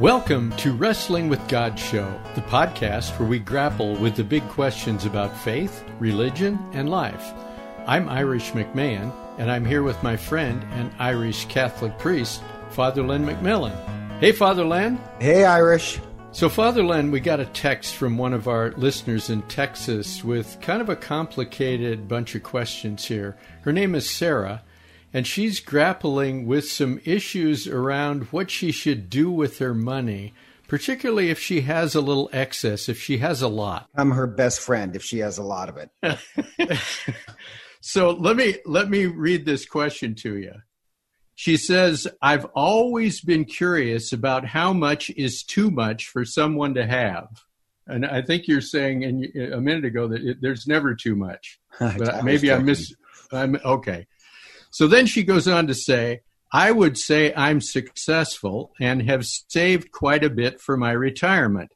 Welcome to Wrestling with God Show, the podcast where we grapple with the big questions about faith, religion, and life. I'm Irish McMahon, and I'm here with my friend and Irish Catholic priest, Father Len McMillan. Hey, Father Len. Hey, Irish. So, Father Len, we got a text from one of our listeners in Texas with kind of a complicated bunch of questions here. Her name is Sarah, and she's grappling with some issues around what she should do with her money, particularly if she has a little excess, if she has a lot. I'm her best friend if she has a lot of it. so let me let me read this question to you. She says, "I've always been curious about how much is too much for someone to have." And I think you're saying in, a minute ago that it, there's never too much. But maybe I miss. I'm okay. So then she goes on to say, I would say I'm successful and have saved quite a bit for my retirement.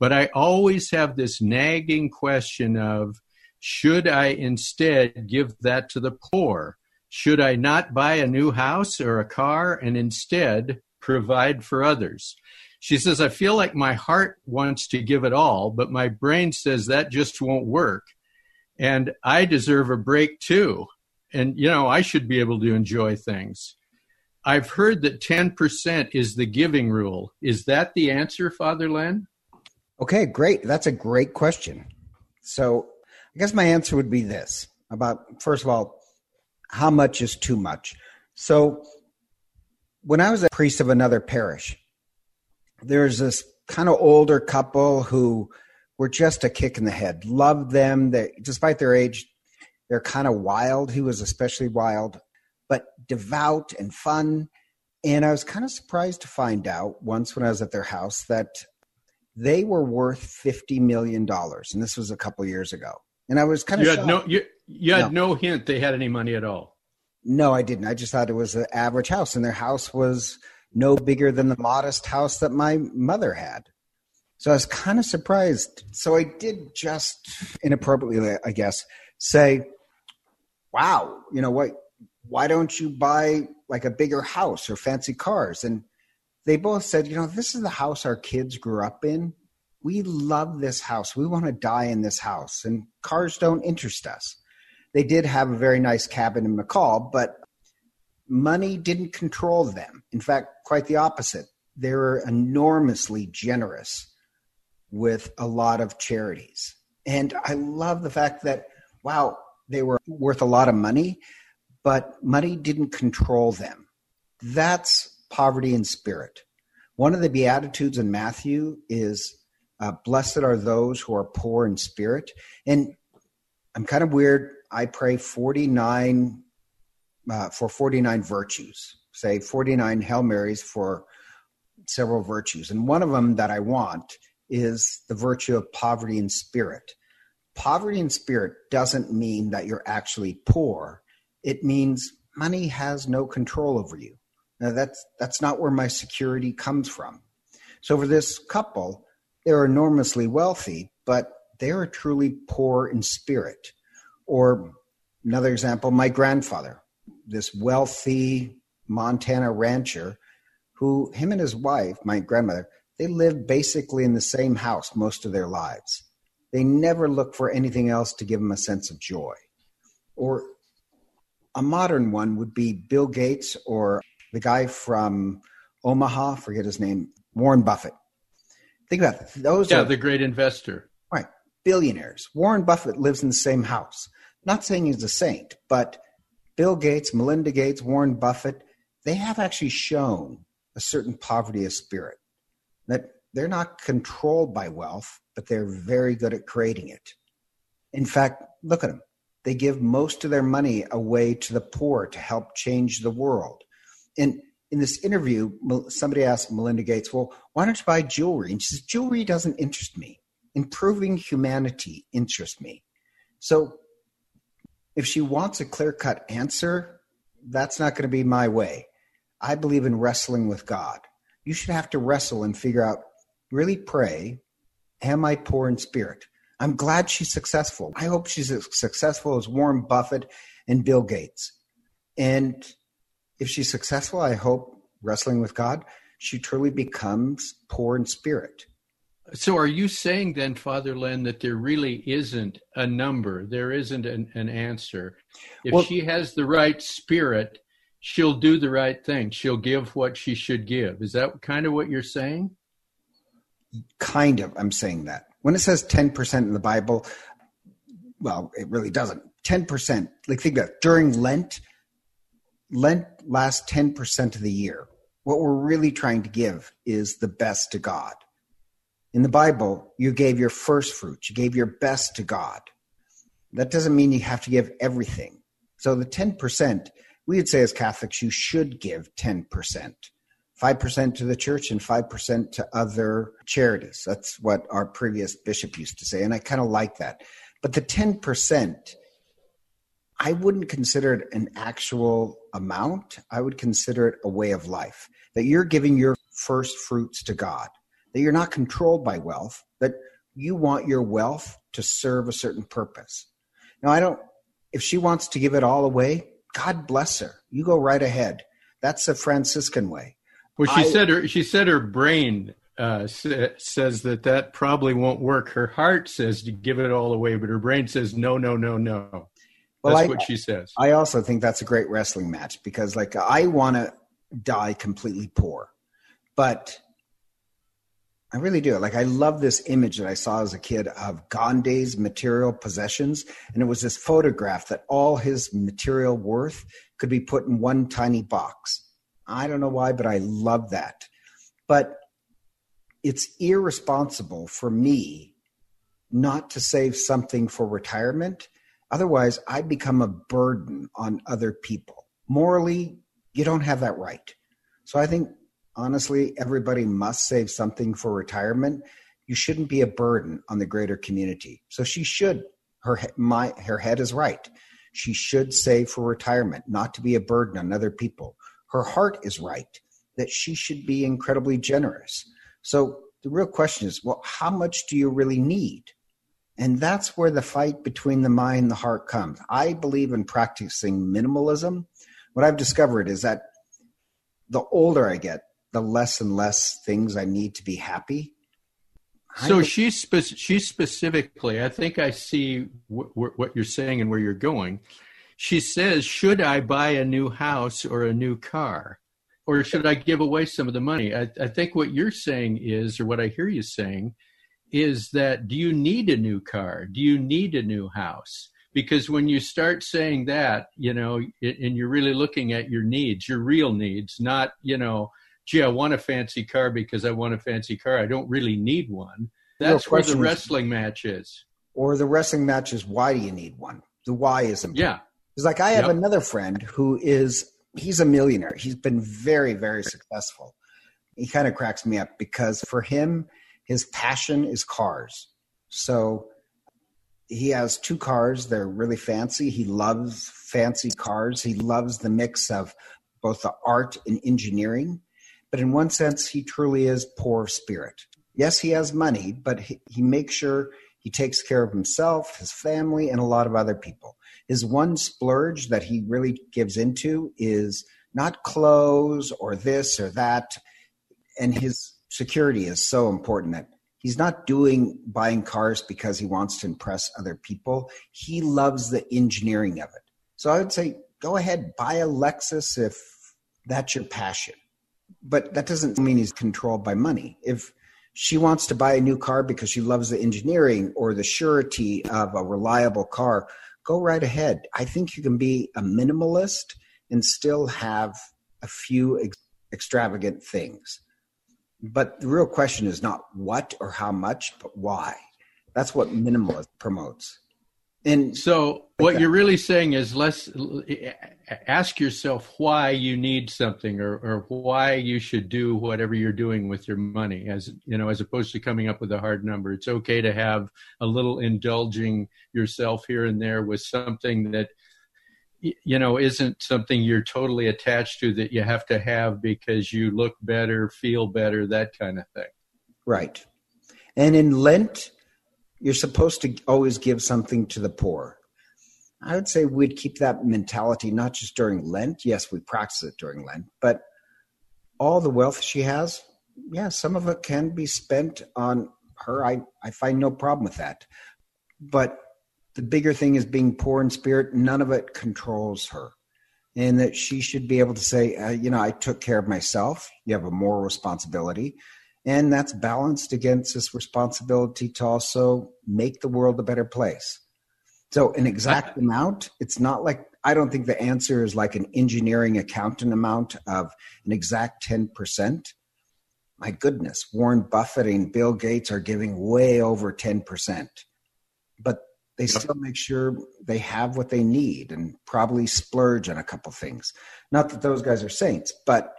But I always have this nagging question of should I instead give that to the poor? Should I not buy a new house or a car and instead provide for others? She says, I feel like my heart wants to give it all, but my brain says that just won't work. And I deserve a break too and you know I should be able to enjoy things. I've heard that 10% is the giving rule. Is that the answer, Father Len? Okay, great. That's a great question. So, I guess my answer would be this about first of all, how much is too much? So, when I was a priest of another parish, there's this kind of older couple who were just a kick in the head. Loved them. They, despite their age, they're kind of wild. He was especially wild, but devout and fun. And I was kind of surprised to find out once when I was at their house that they were worth fifty million dollars, and this was a couple years ago. And I was kind of you had no you, you had no. no hint they had any money at all. No, I didn't. I just thought it was an average house, and their house was no bigger than the modest house that my mother had. So I was kind of surprised. So I did just inappropriately, I guess, say, wow, you know what? Why don't you buy like a bigger house or fancy cars? And they both said, you know, this is the house our kids grew up in. We love this house. We want to die in this house, and cars don't interest us. They did have a very nice cabin in McCall, but money didn't control them. In fact, quite the opposite. They were enormously generous with a lot of charities. And I love the fact that, wow, they were worth a lot of money, but money didn't control them. That's poverty in spirit. One of the Beatitudes in Matthew is uh, Blessed are those who are poor in spirit. And I'm kind of weird. I pray 49 uh, for 49 virtues, say 49 Hail Marys for several virtues. And one of them that I want is the virtue of poverty in spirit poverty in spirit doesn't mean that you're actually poor. It means money has no control over you. Now that's that's not where my security comes from. So for this couple, they're enormously wealthy, but they are truly poor in spirit. Or another example, my grandfather, this wealthy Montana rancher, who him and his wife, my grandmother, they lived basically in the same house most of their lives. They never look for anything else to give them a sense of joy. Or a modern one would be Bill Gates or the guy from Omaha, forget his name, Warren Buffett. Think about it. Those yeah, are the great investor. Right. Billionaires. Warren Buffett lives in the same house. Not saying he's a saint, but Bill Gates, Melinda Gates, Warren Buffett, they have actually shown a certain poverty of spirit that they're not controlled by wealth, but they're very good at creating it. In fact, look at them. They give most of their money away to the poor to help change the world. And in this interview, somebody asked Melinda Gates, Well, why don't you buy jewelry? And she says, Jewelry doesn't interest me. Improving humanity interests me. So if she wants a clear cut answer, that's not going to be my way. I believe in wrestling with God. You should have to wrestle and figure out, really pray Am I poor in spirit? I'm glad she's successful. I hope she's as successful as Warren Buffett and Bill Gates. And if she's successful, I hope wrestling with God, she truly becomes poor in spirit. So, are you saying then, Father Len, that there really isn't a number? There isn't an, an answer. If well, she has the right spirit, she'll do the right thing. She'll give what she should give. Is that kind of what you're saying? Kind of. I'm saying that. When it says 10% in the Bible, well, it really doesn't. 10%. Like, think about it. during Lent, Lent lasts 10% of the year. What we're really trying to give is the best to God in the Bible, you gave your first fruits, you gave your best to God. That doesn't mean you have to give everything. So the 10%, we would say as Catholics, you should give 10%. 5% to the church and 5% to other charities. That's what our previous bishop used to say. And I kind of like that. But the 10%, I wouldn't consider it an actual amount. I would consider it a way of life that you're giving your first fruits to God that you're not controlled by wealth, that you want your wealth to serve a certain purpose. Now, I don't, if she wants to give it all away, God bless her. You go right ahead. That's the Franciscan way. Well, she I, said her, she said her brain uh, says that that probably won't work. Her heart says to give it all away, but her brain says no, no, no, no. Well, that's I, what she says. I also think that's a great wrestling match because, like, I want to die completely poor, but I really do. Like, I love this image that I saw as a kid of Gandhi's material possessions. And it was this photograph that all his material worth could be put in one tiny box. I don't know why, but I love that. But it's irresponsible for me not to save something for retirement. Otherwise, I become a burden on other people. Morally, you don't have that right. So I think honestly, everybody must save something for retirement. You shouldn't be a burden on the greater community. So she should. Her my her head is right. She should save for retirement, not to be a burden on other people. Her heart is right that she should be incredibly generous. So the real question is, well, how much do you really need? And that's where the fight between the mind and the heart comes. I believe in practicing minimalism. What I've discovered is that the older I get, the less and less things I need to be happy. So she's spe- she specifically, I think I see w- w- what you're saying and where you're going. She says, "Should I buy a new house or a new car, or should I give away some of the money?" I, I think what you're saying is, or what I hear you saying, is that do you need a new car? Do you need a new house? Because when you start saying that, you know, and you're really looking at your needs, your real needs, not you know gee, I want a fancy car because I want a fancy car. I don't really need one. That's where the wrestling match is. Or the wrestling match is why do you need one? The why is important. Yeah. It's like I have yep. another friend who is he's a millionaire. He's been very, very successful. He kind of cracks me up because for him, his passion is cars. So he has two cars. They're really fancy. He loves fancy cars. He loves the mix of both the art and engineering but in one sense, he truly is poor of spirit. Yes, he has money, but he, he makes sure he takes care of himself, his family, and a lot of other people. His one splurge that he really gives into is not clothes or this or that. And his security is so important that he's not doing buying cars because he wants to impress other people. He loves the engineering of it. So I would say go ahead, buy a Lexus if that's your passion but that doesn't mean he's controlled by money. If she wants to buy a new car because she loves the engineering or the surety of a reliable car, go right ahead. I think you can be a minimalist and still have a few ex- extravagant things. But the real question is not what or how much, but why. That's what minimalist promotes. And so, what you're really saying is, let's ask yourself why you need something, or, or why you should do whatever you're doing with your money. As you know, as opposed to coming up with a hard number, it's okay to have a little indulging yourself here and there with something that you know isn't something you're totally attached to that you have to have because you look better, feel better, that kind of thing. Right. And in Lent, you're supposed to always give something to the poor. I would say we'd keep that mentality not just during Lent. Yes, we practice it during Lent, but all the wealth she has, yeah, some of it can be spent on her. I, I find no problem with that. But the bigger thing is being poor in spirit. None of it controls her. And that she should be able to say, uh, you know, I took care of myself. You have a moral responsibility. And that's balanced against this responsibility to also make the world a better place. So, an exact amount, it's not like I don't think the answer is like an engineering accountant amount of an exact 10%. My goodness, Warren Buffett and Bill Gates are giving way over 10%. But they still make sure they have what they need and probably splurge on a couple things. Not that those guys are saints, but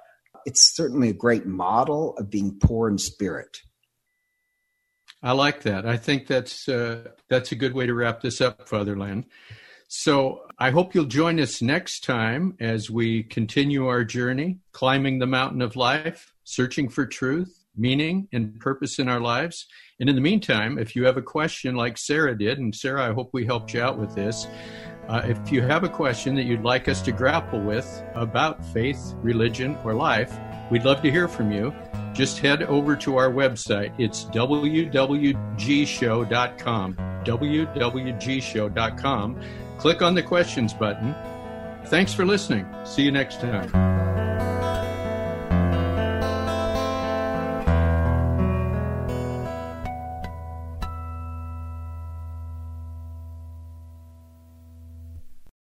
it's certainly a great model of being poor in spirit. I like that. I think that's uh, that's a good way to wrap this up, Father Len. So I hope you'll join us next time as we continue our journey, climbing the mountain of life, searching for truth, meaning, and purpose in our lives. And in the meantime, if you have a question like Sarah did, and Sarah, I hope we helped you out with this. Uh, if you have a question that you'd like us to grapple with about faith, religion, or life, we'd love to hear from you. Just head over to our website. It's www.gshow.com. www.gshow.com. Click on the questions button. Thanks for listening. See you next time.